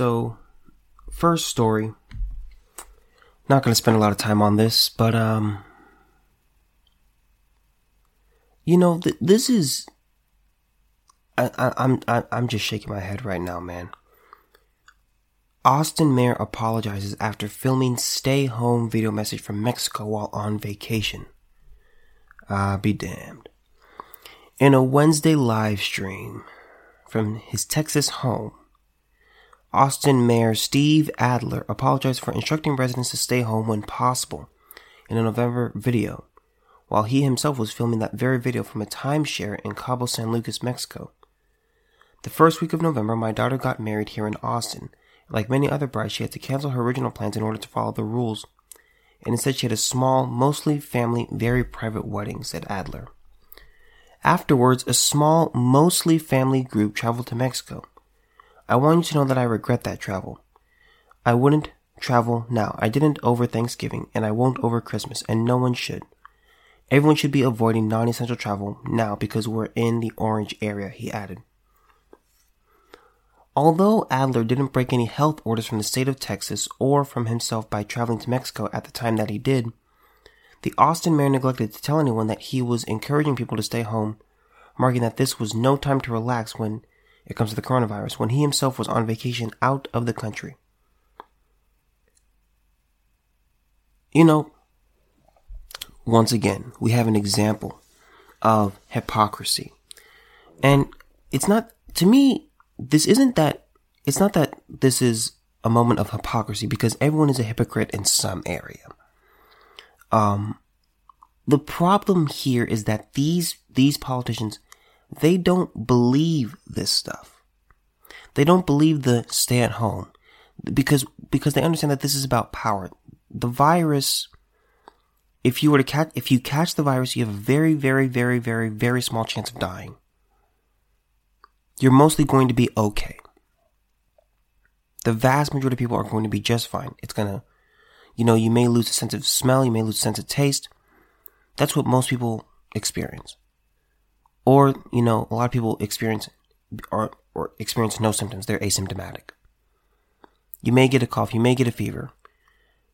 So, first story. Not going to spend a lot of time on this, but um you know, th- this is I, I I'm I, I'm just shaking my head right now, man. Austin mayor apologizes after filming stay home video message from Mexico while on vacation. Ah, be damned. In a Wednesday live stream from his Texas home, Austin Mayor Steve Adler apologized for instructing residents to stay home when possible in a November video, while he himself was filming that very video from a timeshare in Cabo San Lucas, Mexico. The first week of November, my daughter got married here in Austin, like many other brides, she had to cancel her original plans in order to follow the rules. And instead, she had a small, mostly family, very private wedding, said Adler. Afterwards, a small, mostly family group traveled to Mexico. I want you to know that I regret that travel. I wouldn't travel now. I didn't over Thanksgiving, and I won't over Christmas, and no one should. Everyone should be avoiding non essential travel now because we're in the orange area, he added. Although Adler didn't break any health orders from the state of Texas or from himself by traveling to Mexico at the time that he did, the Austin mayor neglected to tell anyone that he was encouraging people to stay home, marking that this was no time to relax when it comes to the coronavirus, when he himself was on vacation out of the country. You know, once again, we have an example of hypocrisy. And it's not, to me, this isn't that it's not that this is a moment of hypocrisy because everyone is a hypocrite in some area. Um, the problem here is that these these politicians they don't believe this stuff. They don't believe the stay at home because because they understand that this is about power. The virus if you were to catch if you catch the virus, you have a very very very very very small chance of dying you're mostly going to be okay. The vast majority of people are going to be just fine. It's gonna, you know, you may lose a sense of smell, you may lose a sense of taste. That's what most people experience. Or, you know, a lot of people experience or, or experience no symptoms. They're asymptomatic. You may get a cough, you may get a fever.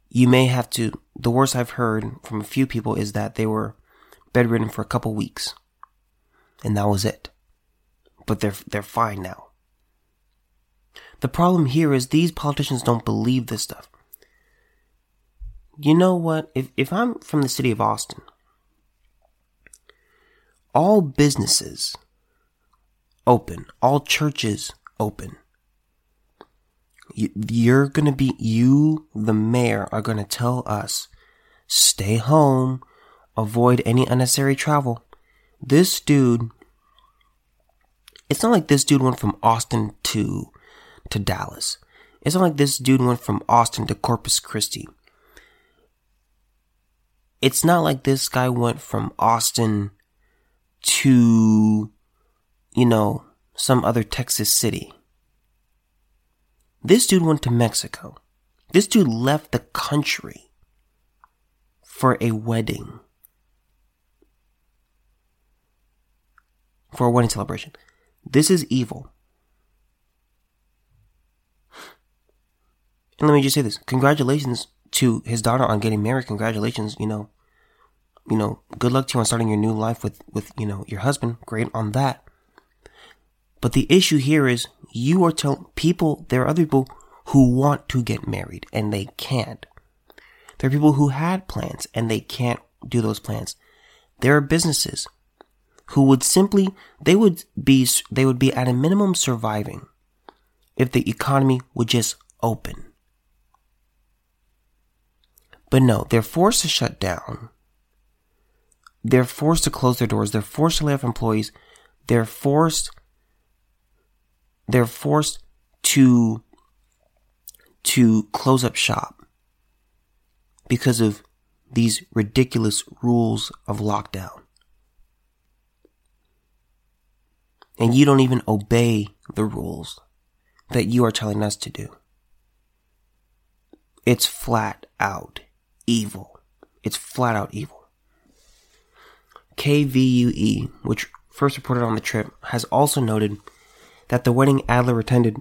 You may have to, the worst I've heard from a few people is that they were bedridden for a couple weeks. And that was it but they're they're fine now. The problem here is these politicians don't believe this stuff. You know what? If if I'm from the city of Austin, all businesses open, all churches open. You're going to be, you, the mayor, are going to tell us stay home, avoid any unnecessary travel. This dude it's not like this dude went from Austin to to Dallas. It's not like this dude went from Austin to Corpus Christi. It's not like this guy went from Austin to, you know, some other Texas city. This dude went to Mexico. This dude left the country for a wedding. For a wedding celebration. This is evil. And let me just say this. Congratulations to his daughter on getting married. Congratulations, you know. You know, good luck to you on starting your new life with, with, you know, your husband. Great on that. But the issue here is you are telling people, there are other people who want to get married and they can't. There are people who had plans and they can't do those plans. There are businesses who would simply they would be they would be at a minimum surviving if the economy would just open. But no, they're forced to shut down. They're forced to close their doors. They're forced to lay off employees. They're forced they're forced to to close up shop because of these ridiculous rules of lockdown. and you don't even obey the rules that you are telling us to do. It's flat out evil. It's flat out evil. KVUE, which first reported on the trip, has also noted that the wedding Adler attended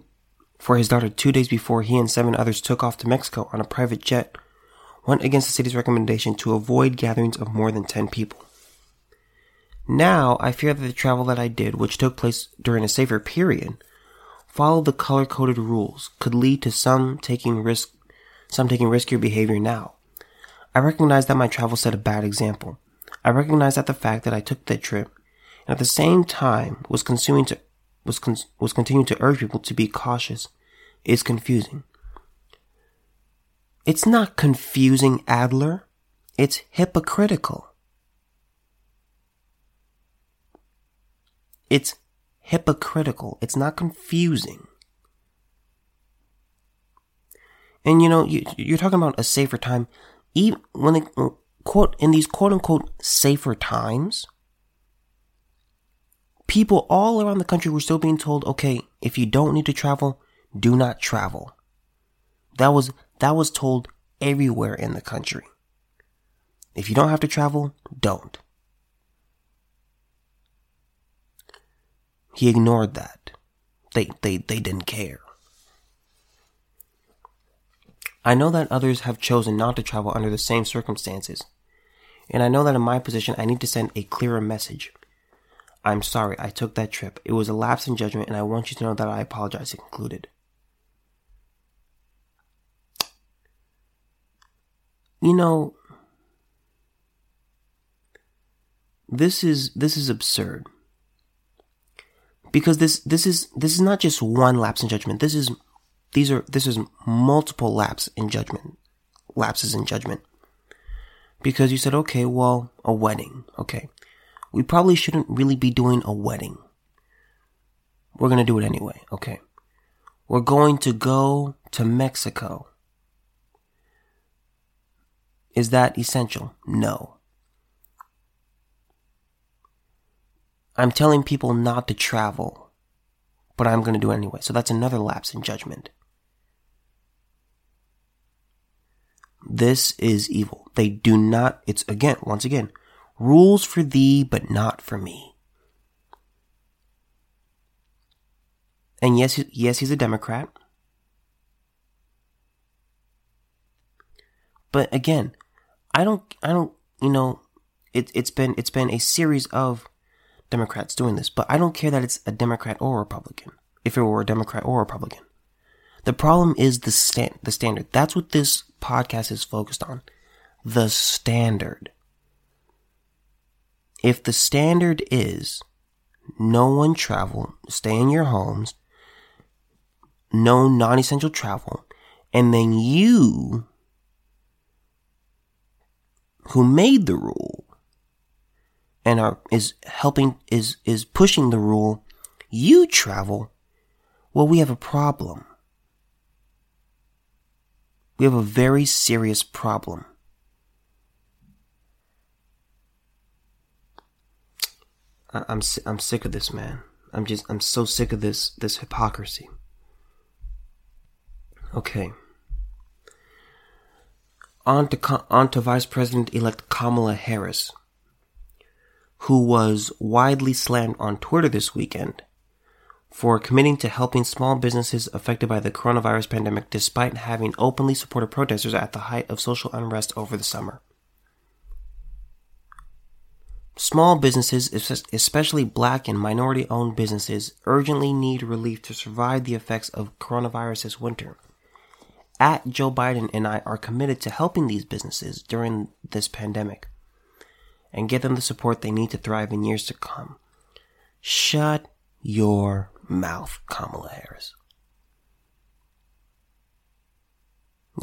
for his daughter two days before he and seven others took off to Mexico on a private jet went against the city's recommendation to avoid gatherings of more than 10 people. Now, I fear that the travel that I did, which took place during a safer period, followed the color-coded rules, could lead to some taking risk, some taking riskier behavior now. I recognize that my travel set a bad example. I recognize that the fact that I took that trip, and at the same time was consuming to, was, con- was continuing to urge people to be cautious, is confusing. It's not confusing, Adler. It's hypocritical. It's hypocritical. It's not confusing. And you know, you, are talking about a safer time. Even when they quote in these quote unquote safer times, people all around the country were still being told, okay, if you don't need to travel, do not travel. That was that was told everywhere in the country. If you don't have to travel, don't. He ignored that. They, they, they didn't care. I know that others have chosen not to travel under the same circumstances. And I know that in my position, I need to send a clearer message. I'm sorry I took that trip. It was a lapse in judgment, and I want you to know that I apologize, he concluded. You know, this is this is absurd. Because this this is this is not just one lapse in judgment. This is these are this is multiple lapse in judgment. Lapses in judgment. Because you said, okay, well, a wedding. Okay. We probably shouldn't really be doing a wedding. We're gonna do it anyway, okay. We're going to go to Mexico. Is that essential? No. I'm telling people not to travel, but I'm going to do it anyway. So that's another lapse in judgment. This is evil. They do not, it's again, once again, rules for thee, but not for me. And yes, yes, he's a Democrat. But again, I don't, I don't, you know, it, it's been, it's been a series of Democrats doing this, but I don't care that it's a Democrat or a Republican. If it were a Democrat or a Republican, the problem is the stand, the standard. That's what this podcast is focused on. The standard. If the standard is no one travel, stay in your homes, no non-essential travel, and then you who made the rule and are is helping is is pushing the rule you travel well we have a problem we have a very serious problem I'm I'm sick of this man. I'm just I'm so sick of this this hypocrisy. Okay on to, on to Vice President elect Kamala Harris, who was widely slammed on Twitter this weekend for committing to helping small businesses affected by the coronavirus pandemic despite having openly supported protesters at the height of social unrest over the summer. Small businesses, especially black and minority owned businesses, urgently need relief to survive the effects of coronavirus this winter at Joe Biden and I are committed to helping these businesses during this pandemic and get them the support they need to thrive in years to come. Shut your mouth, Kamala Harris.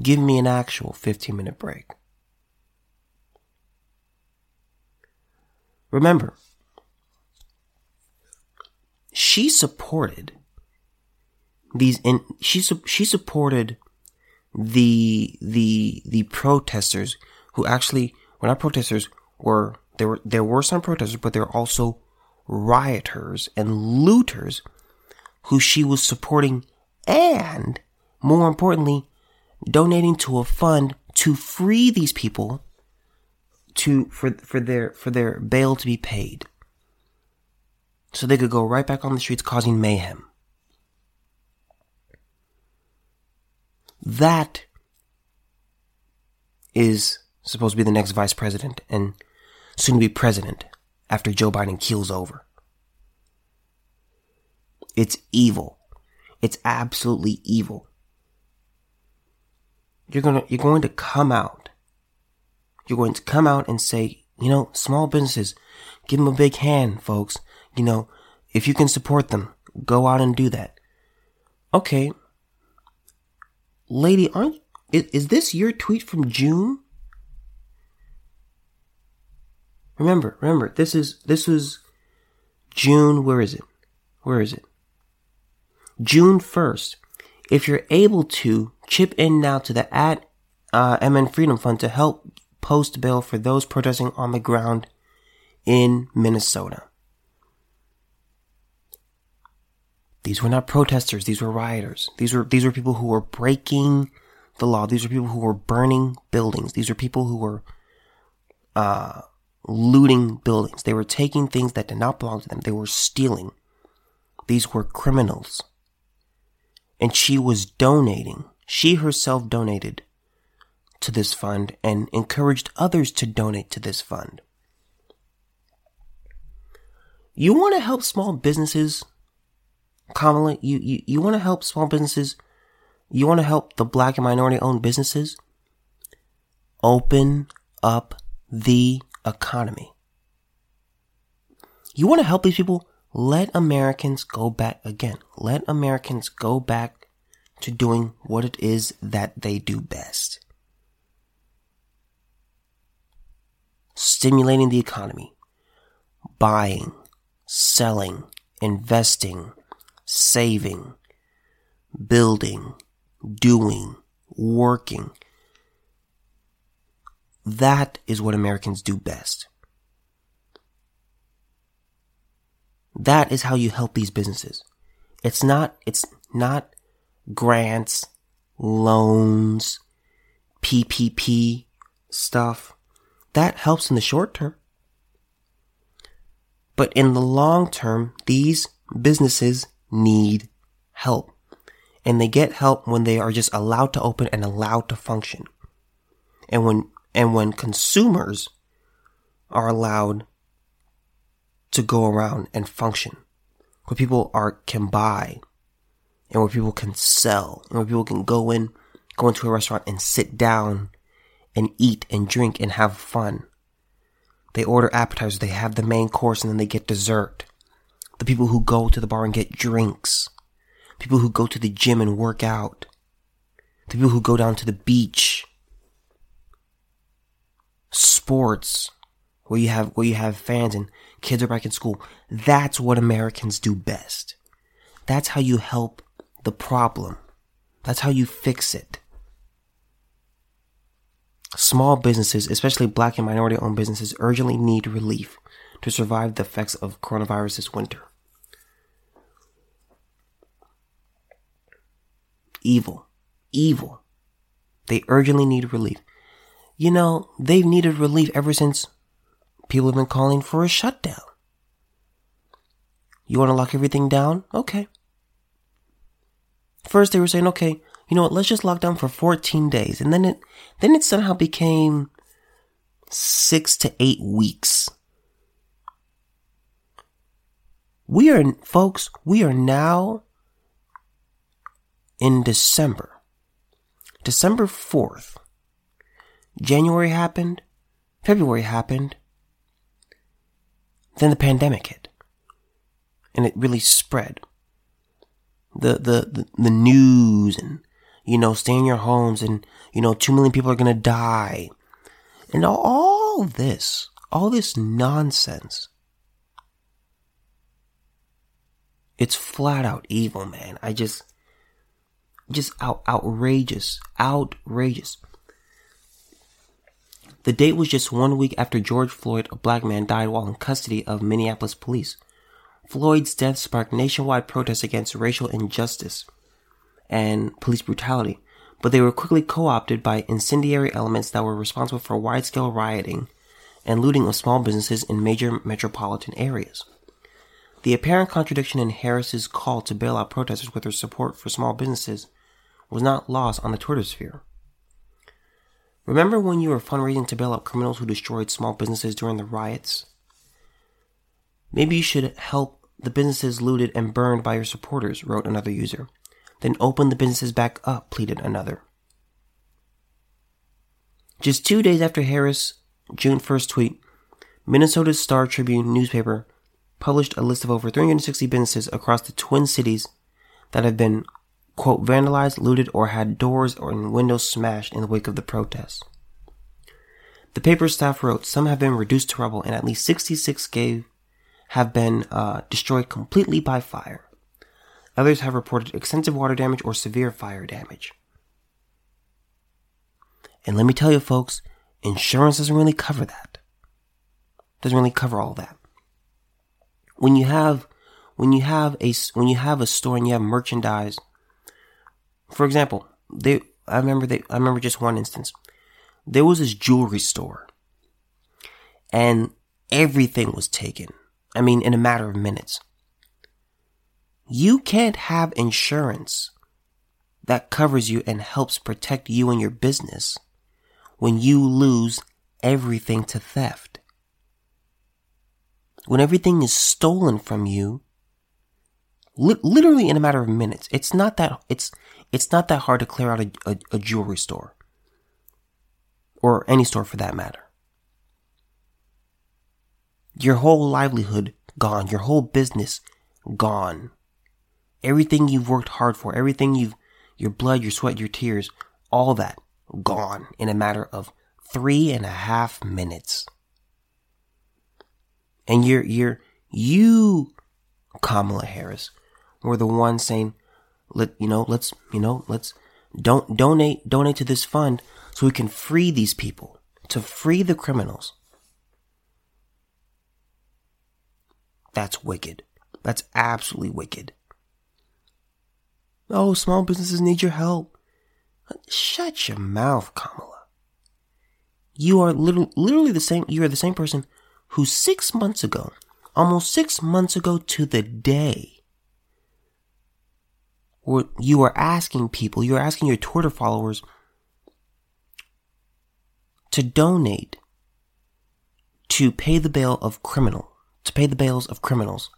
Give me an actual 15 minute break. Remember, she supported these in she she supported the the the protesters who actually were not protesters were there were there were some protesters, but there were also rioters and looters who she was supporting and, more importantly, donating to a fund to free these people to for for their for their bail to be paid. So they could go right back on the streets causing mayhem. That is supposed to be the next vice president and soon to be president after Joe Biden keels over. It's evil. It's absolutely evil. You're gonna, you're going to come out. You're going to come out and say, you know, small businesses, give them a big hand, folks. You know, if you can support them, go out and do that. Okay. Lady, aren't, is, is this your tweet from June? Remember, remember, this is, this was June, where is it? Where is it? June 1st. If you're able to, chip in now to the at uh, MN Freedom Fund to help post bail for those protesting on the ground in Minnesota. These were not protesters, these were rioters. These were these were people who were breaking the law. These were people who were burning buildings. These were people who were uh, looting buildings. They were taking things that did not belong to them. They were stealing. These were criminals. And she was donating. She herself donated to this fund and encouraged others to donate to this fund. You want to help small businesses? Kamala, you, you, you want to help small businesses? You want to help the black and minority owned businesses? Open up the economy. You want to help these people? Let Americans go back again. Let Americans go back to doing what it is that they do best. Stimulating the economy. Buying. Selling. Investing. Saving. Building. Doing. Working. That is what Americans do best. That is how you help these businesses. It's not, it's not grants, loans, PPP stuff. That helps in the short term. But in the long term, these businesses need help. And they get help when they are just allowed to open and allowed to function. And when, and when consumers are allowed to go around and function, where people are can buy, and where people can sell, and where people can go in, go into a restaurant and sit down and eat and drink and have fun. They order appetizers, they have the main course, and then they get dessert. The people who go to the bar and get drinks. People who go to the gym and work out. The people who go down to the beach. Sports, where you have where you have fans and kids are back in school. That's what Americans do best. That's how you help the problem. That's how you fix it. Small businesses, especially black and minority owned businesses, urgently need relief to survive the effects of coronavirus this winter. Evil. Evil. They urgently need relief. You know, they've needed relief ever since people have been calling for a shutdown. You want to lock everything down? Okay. First they were saying, okay, you know what, let's just lock down for 14 days. And then it, then it somehow became six to eight weeks. We are, folks, we are now in December. December 4th. January happened. February happened. Then the pandemic hit. And it really spread. The, the, the, the news and, you know, stay in your homes and, you know, two million people are gonna die. And all this, all this nonsense. It's flat out evil, man. I just, just out, outrageous, outrageous. The date was just one week after George Floyd, a black man, died while in custody of Minneapolis police. Floyd's death sparked nationwide protests against racial injustice and police brutality, but they were quickly co-opted by incendiary elements that were responsible for wide-scale rioting and looting of small businesses in major metropolitan areas. The apparent contradiction in Harris's call to bail out protesters with her support for small businesses was not lost on the Twitter sphere. Remember when you were fundraising to bail out criminals who destroyed small businesses during the riots? Maybe you should help the businesses looted and burned by your supporters, wrote another user. Then open the businesses back up, pleaded another. Just two days after Harris' June 1st tweet, Minnesota's Star Tribune newspaper published a list of over 360 businesses across the Twin Cities that have been quote, vandalized, looted, or had doors or windows smashed in the wake of the protests. The paper's staff wrote, some have been reduced to rubble and at least 66 gave, have been uh, destroyed completely by fire. Others have reported extensive water damage or severe fire damage. And let me tell you folks, insurance doesn't really cover that. Doesn't really cover all that. When you have, when you have a, when you have a store and you have merchandise for example, they I remember they I remember just one instance. There was this jewelry store and everything was taken. I mean in a matter of minutes. You can't have insurance that covers you and helps protect you and your business when you lose everything to theft. When everything is stolen from you, li- literally in a matter of minutes. It's not that it's it's not that hard to clear out a, a, a jewelry store. Or any store for that matter. Your whole livelihood gone. Your whole business gone. Everything you've worked hard for, everything you've, your blood, your sweat, your tears, all that gone in a matter of three and a half minutes. And you're, you're, you, Kamala Harris, were the one saying, let you know let's you know let's don't donate donate to this fund so we can free these people to free the criminals. That's wicked. That's absolutely wicked. Oh small businesses need your help. Shut your mouth kamala. You are literally, literally the same you are the same person who six months ago almost six months ago to the day or you are asking people, you are asking your Twitter followers to donate to pay the bail of criminal, to pay the bails of criminals.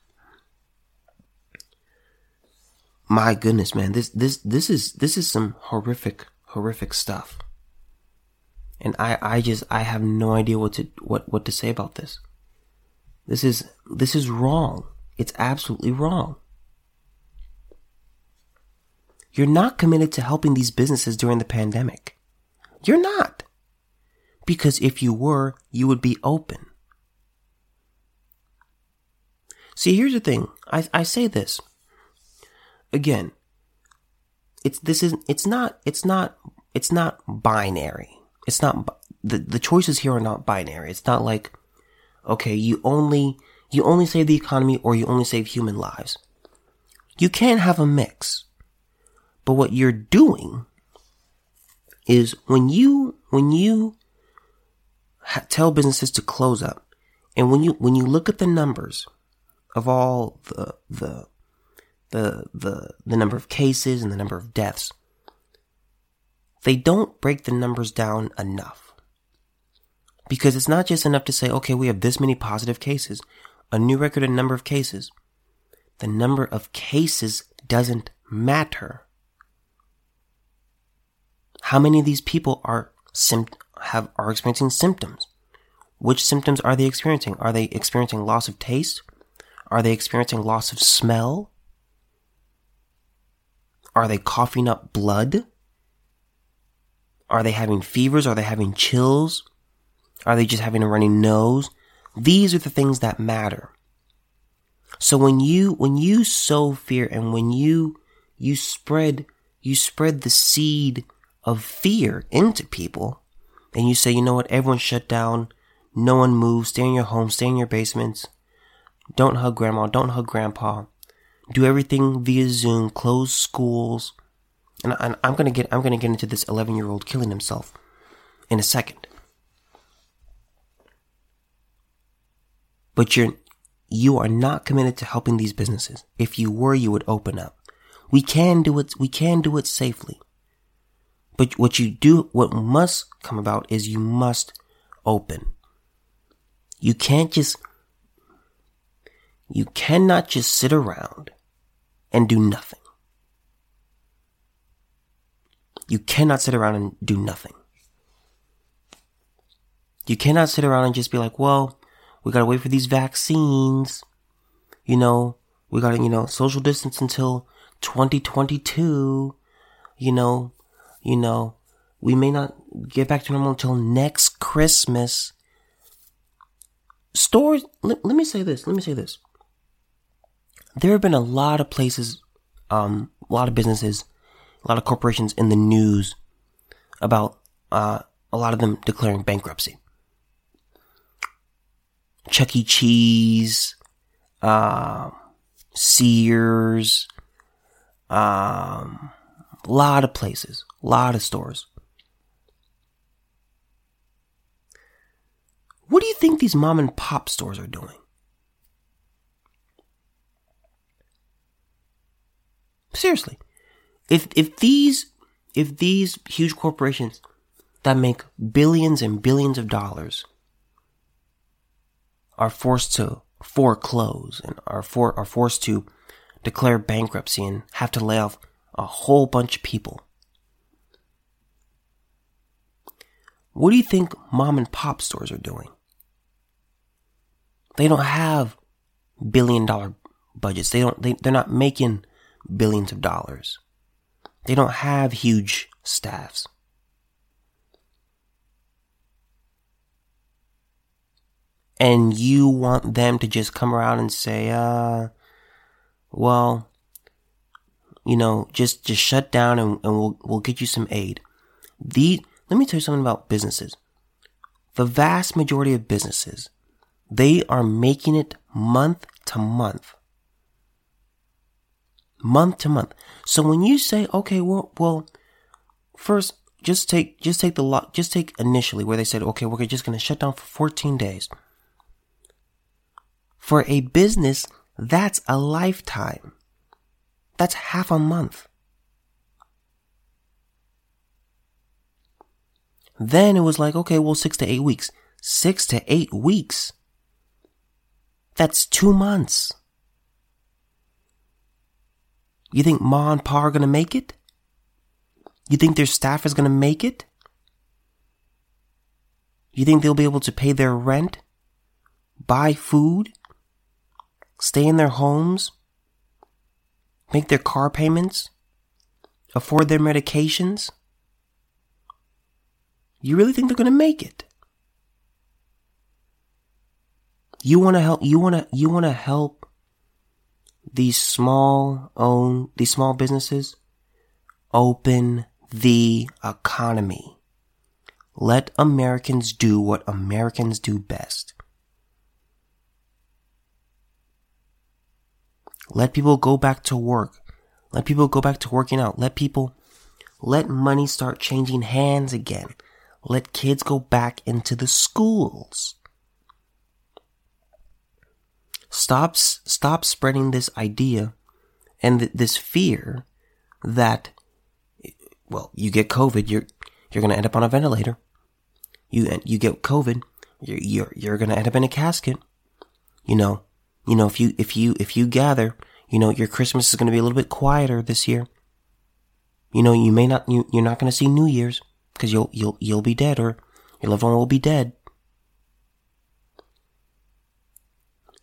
My goodness, man, this this this is this is some horrific horrific stuff. And I I just I have no idea what to what what to say about this. This is this is wrong. It's absolutely wrong. You're not committed to helping these businesses during the pandemic. You're not. Because if you were, you would be open. See, here's the thing. I, I say this. Again, it's, this is, it's not, it's not, it's not binary. It's not, the, the choices here are not binary. It's not like, okay, you only, you only save the economy or you only save human lives. You can't have a mix. But what you're doing is when you, when you tell businesses to close up and when you, when you look at the numbers of all the, the, the, the, the number of cases and the number of deaths, they don't break the numbers down enough. Because it's not just enough to say, okay, we have this many positive cases, a new record in number of cases. The number of cases doesn't matter. How many of these people are have are experiencing symptoms? Which symptoms are they experiencing? Are they experiencing loss of taste? Are they experiencing loss of smell? Are they coughing up blood? Are they having fevers? Are they having chills? Are they just having a runny nose? These are the things that matter. So when you, when you sow fear and when you, you spread, you spread the seed of fear into people, and you say, you know what, everyone shut down, no one moves, stay in your home, stay in your basements, don't hug grandma, don't hug grandpa, do everything via Zoom, close schools, and, I, I'm gonna get, I'm gonna get into this 11 year old killing himself in a second. But you're, you are not committed to helping these businesses. If you were, you would open up. We can do it, we can do it safely. But what you do, what must come about is you must open. You can't just, you cannot just sit around and do nothing. You cannot sit around and do nothing. You cannot sit around and just be like, well, we gotta wait for these vaccines. You know, we gotta, you know, social distance until 2022. You know, you know, we may not get back to normal until next Christmas. Stores, let, let me say this, let me say this. There have been a lot of places, um, a lot of businesses, a lot of corporations in the news about, uh, a lot of them declaring bankruptcy. Chuck E. Cheese, uh, Sears, um, lot of places, a lot of stores. What do you think these mom and pop stores are doing? Seriously. If if these if these huge corporations that make billions and billions of dollars are forced to foreclose and are for are forced to declare bankruptcy and have to lay off a whole bunch of people. What do you think mom and pop stores are doing? They don't have billion dollar budgets. They don't they, they're not making billions of dollars. They don't have huge staffs. and you want them to just come around and say, uh, well, you know, just, just shut down and, and we'll, we'll get you some aid. The, let me tell you something about businesses. The vast majority of businesses, they are making it month to month. Month to month. So when you say, okay, well, well, first, just take, just take the lot, just take initially where they said, okay, we're just going to shut down for 14 days. For a business, that's a lifetime. That's half a month. Then it was like, okay, well, six to eight weeks. Six to eight weeks. That's two months. You think Ma and Pa are to make it? You think their staff is to make it? You think they'll be able to pay their rent? Buy food? stay in their homes, make their car payments, afford their medications? You really think they're going to make it? You want to help you want to you want to help these small own these small businesses open the economy. Let Americans do what Americans do best. Let people go back to work. Let people go back to working out. Let people, let money start changing hands again. Let kids go back into the schools. Stop, stop spreading this idea and th- this fear that, well, you get COVID, you're, you're going to end up on a ventilator. You, you get COVID, you're, you're, you're going to end up in a casket. You know, you know, if you, if you, if you gather, you know, your Christmas is going to be a little bit quieter this year. You know, you may not, you, you're not going to see New Year's because you'll, you'll, you'll be dead or your loved one will be dead.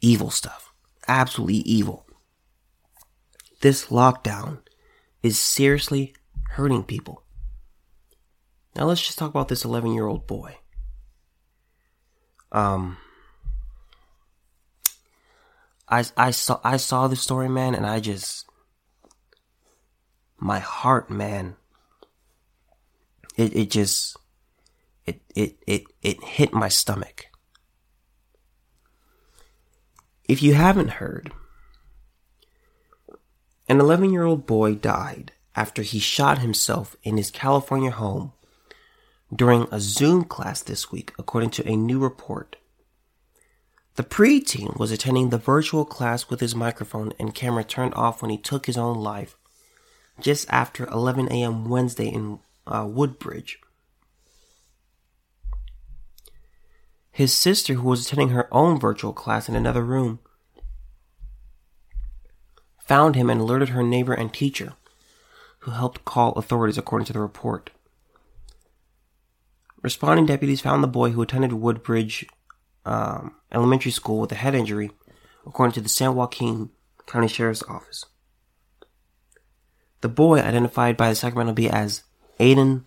Evil stuff. Absolutely evil. This lockdown is seriously hurting people. Now let's just talk about this 11 year old boy. Um, I I saw I saw the story, man, and I just my heart, man. It it just it it it it hit my stomach. If you haven't heard, an 11 year old boy died after he shot himself in his California home during a Zoom class this week, according to a new report. The preteen was attending the virtual class with his microphone and camera turned off when he took his own life just after 11 a.m. Wednesday in uh, Woodbridge. His sister, who was attending her own virtual class in another room, found him and alerted her neighbor and teacher, who helped call authorities according to the report. Responding deputies found the boy who attended Woodbridge um, Elementary School with a head injury, according to the San Joaquin County Sheriff's Office. The boy, identified by the Sacramento Bee as Aiden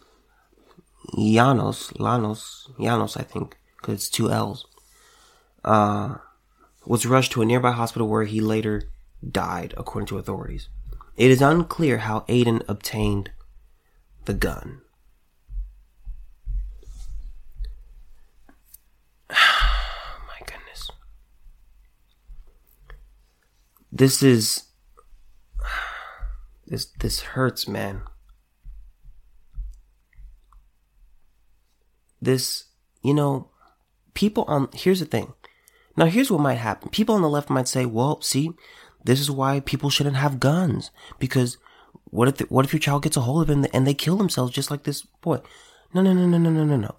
Llanos, Llanos, Llanos, I think, because it's two L's, uh, was rushed to a nearby hospital where he later died, according to authorities. It is unclear how Aiden obtained the gun. My goodness. This is this this hurts, man. This, you know, people on here's the thing. Now here's what might happen. People on the left might say, "Well, see, this is why people shouldn't have guns because what if the, what if your child gets a hold of they, and they kill themselves just like this boy? No, no, no, no, no, no, no, no.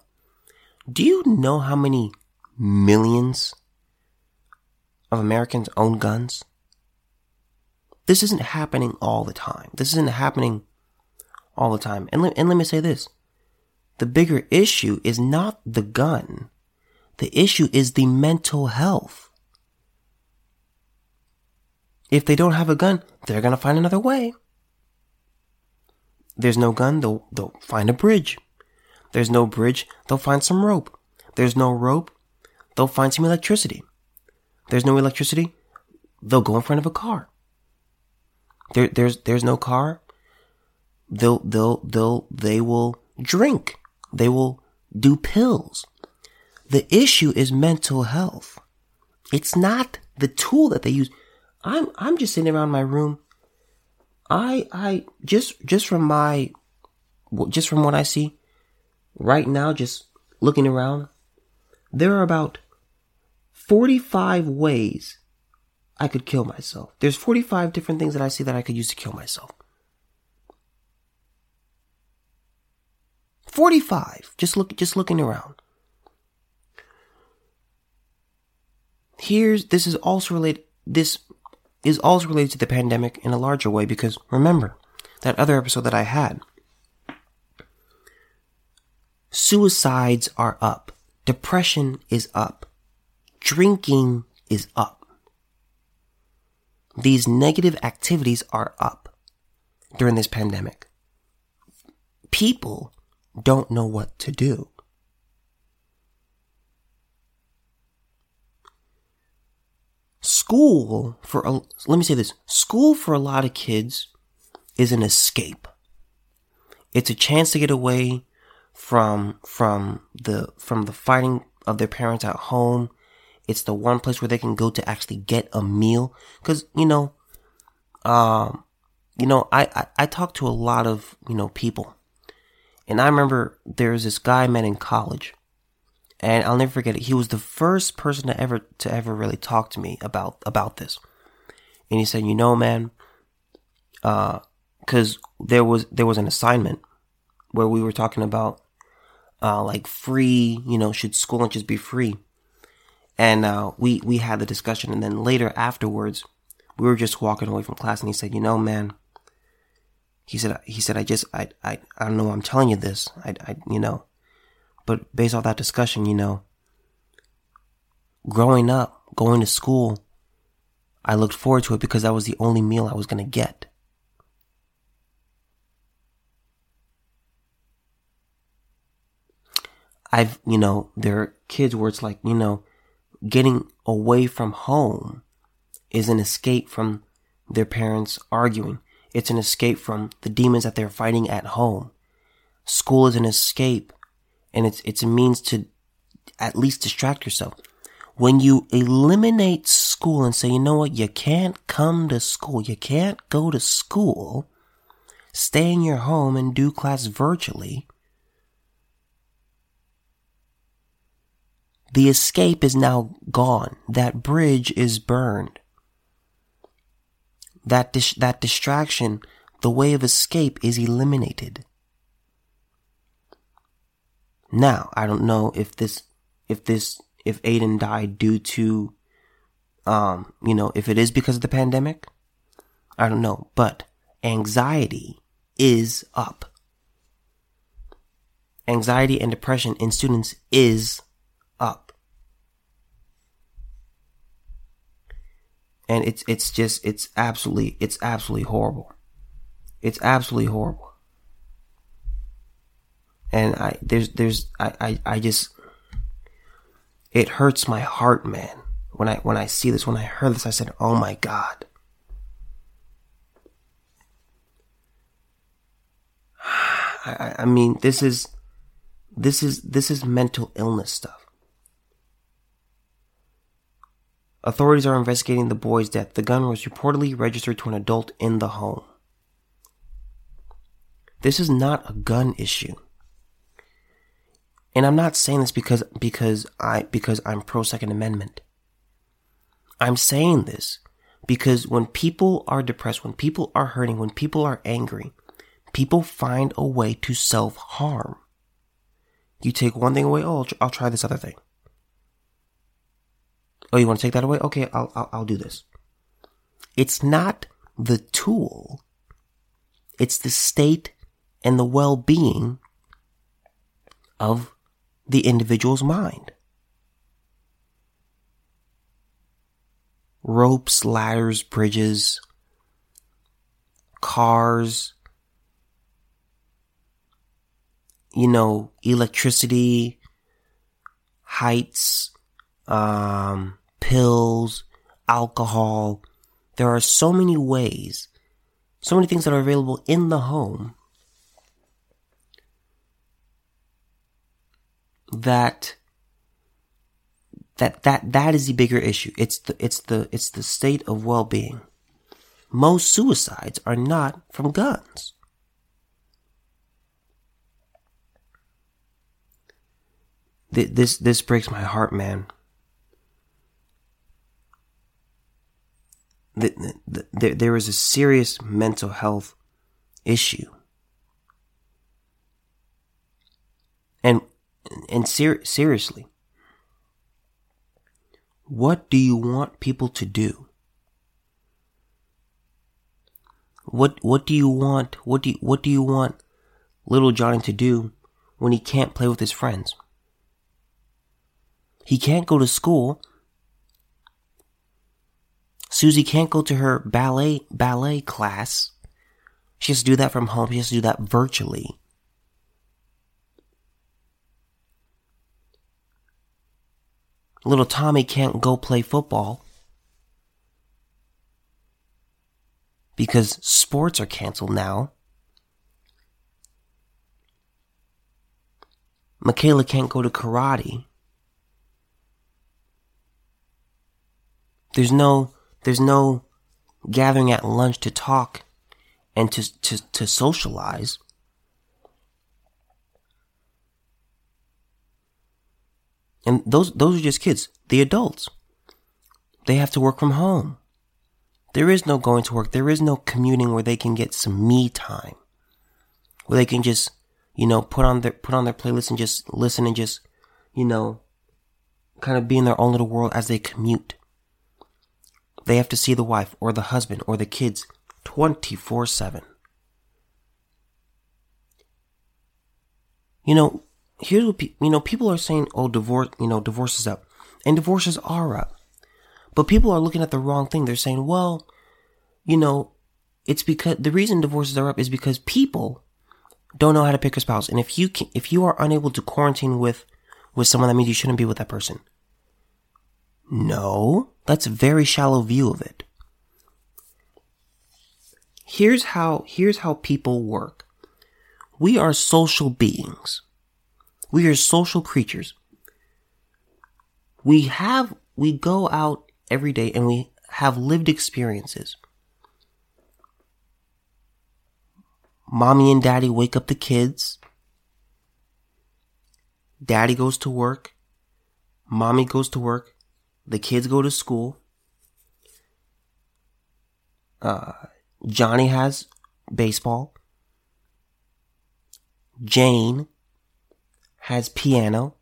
Do you know how many millions of Americans own guns? This isn't happening all the time. This isn't happening all the time. And, and let me say this. The bigger issue is not the gun. The issue is the mental health. If they don't have a gun, they're gonna find another way. There's no gun, they'll, they'll find a bridge. There's no bridge, they'll find some rope. There's no rope, they'll find some electricity. There's no electricity, they'll go in front of a car. There, there's, there's no car, they'll, they'll, they'll, they will drink. They will do pills. The issue is mental health. It's not the tool that they use. I'm I'm just sitting around my room. I I just just from my just from what I see right now, just looking around, there are about 45 ways I could kill myself. There's 45 different things that I see that I could use to kill myself. 45. Just look just looking around. Here's this is also related this is also related to the pandemic in a larger way because remember that other episode that I had. Suicides are up. Depression is up. Drinking is up. These negative activities are up during this pandemic. People don't know what to do. school for a, let me say this school for a lot of kids is an escape it's a chance to get away from from the from the fighting of their parents at home it's the one place where they can go to actually get a meal because you know um you know I, I i talk to a lot of you know people and i remember there was this guy I met in college and I'll never forget it. He was the first person to ever to ever really talk to me about about this. And he said, "You know, man, uh, because there was there was an assignment where we were talking about uh like free, you know, should school lunches be free?" And uh, we we had the discussion, and then later afterwards, we were just walking away from class, and he said, "You know, man." He said, "He said, I just, I, I, I don't know. Why I'm telling you this. I, I, you know, but based off that discussion, you know, growing up, going to school, I looked forward to it because that was the only meal I was going to get. I've, you know, there are kids where it's like, you know, getting away from home is an escape from their parents arguing. It's an escape from the demons that they're fighting at home. School is an escape and it's it's a means to at least distract yourself. When you eliminate school and say, you know what, you can't come to school, you can't go to school, stay in your home and do class virtually, the escape is now gone. That bridge is burned. That dis- that distraction, the way of escape is eliminated. Now, I don't know if this, if this, if Aiden died due to, um, you know, if it is because of the pandemic. I don't know, but anxiety is up. Anxiety and depression in students is up. And it's, it's just, it's absolutely, it's absolutely horrible. It's absolutely horrible. And I, there's, there's, I, I, I just, it hurts my heart, man. When I, when I see this, when I heard this, I said, oh my God. I, I mean, this is, this is, this is mental illness stuff. Authorities are investigating the boy's death. The gun was reportedly registered to an adult in the home. This is not a gun issue. And I'm not saying this because because I because I'm pro second amendment. I'm saying this because when people are depressed, when people are hurting, when people are angry, people find a way to self harm. You take one thing away, oh, I'll, try this other thing. Oh, you want to take that away? Okay, I'll, I'll, I'll do this. It's not the tool. It's the state and the well-being of the individual's mind. Ropes, ladders, bridges, cars, you know, electricity, heights, um, pills, alcohol. There are so many ways, so many things that are available in the home that that that that is the bigger issue. It's the it's the it's the state of well-being. Most suicides are not from guns. This this breaks my heart, man. There there is a serious mental health issue, and and ser- seriously, what do you want people to do? What what do you want? What do you, what do you want little Johnny to do when he can't play with his friends? He can't go to school. Susie can't go to her ballet ballet class. She has to do that from home. She has to do that virtually. Little Tommy can't go play football because sports are canceled now. Michaela can't go to karate. There's no, there's no gathering at lunch to talk and to, to, to socialize. And those, those are just kids. The adults, they have to work from home. There is no going to work. There is no commuting where they can get some me time, where they can just, you know, put on their, put on their playlist and just listen and just, you know, kind of be in their own little world as they commute. They have to see the wife or the husband or the kids 24 7. You know, here's what pe- you know people are saying oh divorce you know divorce is up and divorces are up. But people are looking at the wrong thing. They're saying well you know it's because the reason divorces are up is because people don't know how to pick a spouse and if you can, if you are unable to quarantine with with someone that means you shouldn't be with that person no that's a very shallow view of it here's how here's how people work we are social beings we are social creatures. We have, we go out every day and we have lived experiences. Mommy and daddy wake up the kids. Daddy goes to work. Mommy goes to work. The kids go to school. Uh, Johnny has baseball. Jane has piano.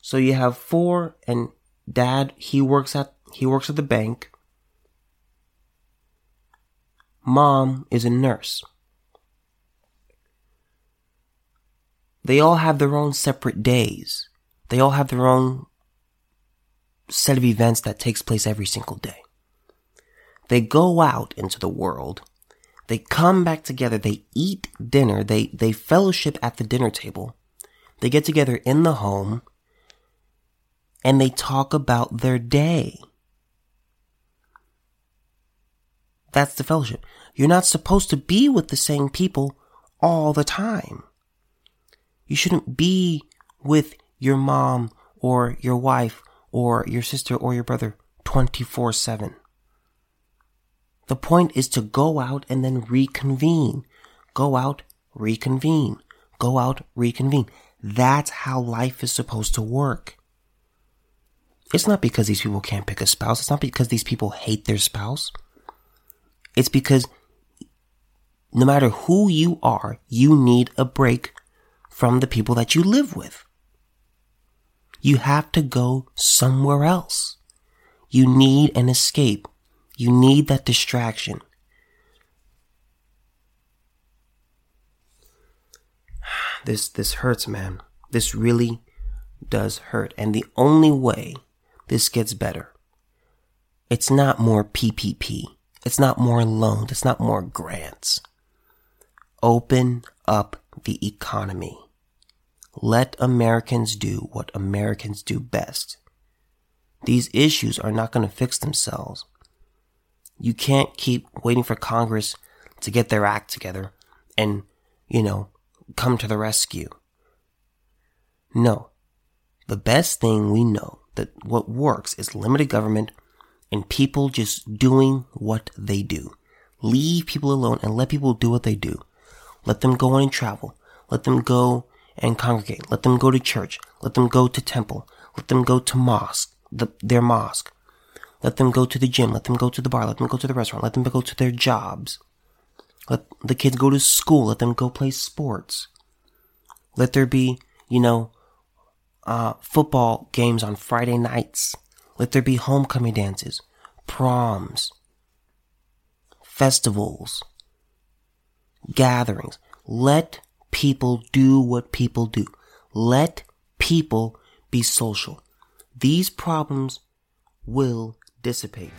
So you have four and dad he works at he works at the bank. Mom is a nurse. They all have their own separate days. They all have their own set of events that takes place every single day. They go out into the world. They come back together. They eat dinner. They, they fellowship at the dinner table. They get together in the home and they talk about their day. That's the fellowship. You're not supposed to be with the same people all the time. You shouldn't be with your mom or your wife or your sister or your brother 24 7. The point is to go out and then reconvene. Go out, reconvene. Go out, reconvene. That's how life is supposed to work. It's not because these people can't pick a spouse. It's not because these people hate their spouse. It's because no matter who you are, you need a break from the people that you live with. You have to go somewhere else. You need an escape. You need that distraction. This, this hurts, man. This really does hurt. And the only way this gets better, it's not more PPP. It's not more loans. It's not more grants. Open up the economy. Let Americans do what Americans do best. These issues are not going to fix themselves. You can't keep waiting for Congress to get their act together and, you know, come to the rescue. No. The best thing we know that what works is limited government and people just doing what they do. Leave people alone and let people do what they do. Let them go on and travel. Let them go and congregate. Let them go to church. Let them go to temple. Let them go to mosque, the, their mosque. Let them go to the gym. Let them go to the bar. Let them go to the restaurant. Let them go to their jobs. Let the kids go to school. Let them go play sports. Let there be, you know, uh, football games on Friday nights. Let there be homecoming dances, proms, festivals, gatherings. Let people do what people do. Let people be social. These problems will dissipate.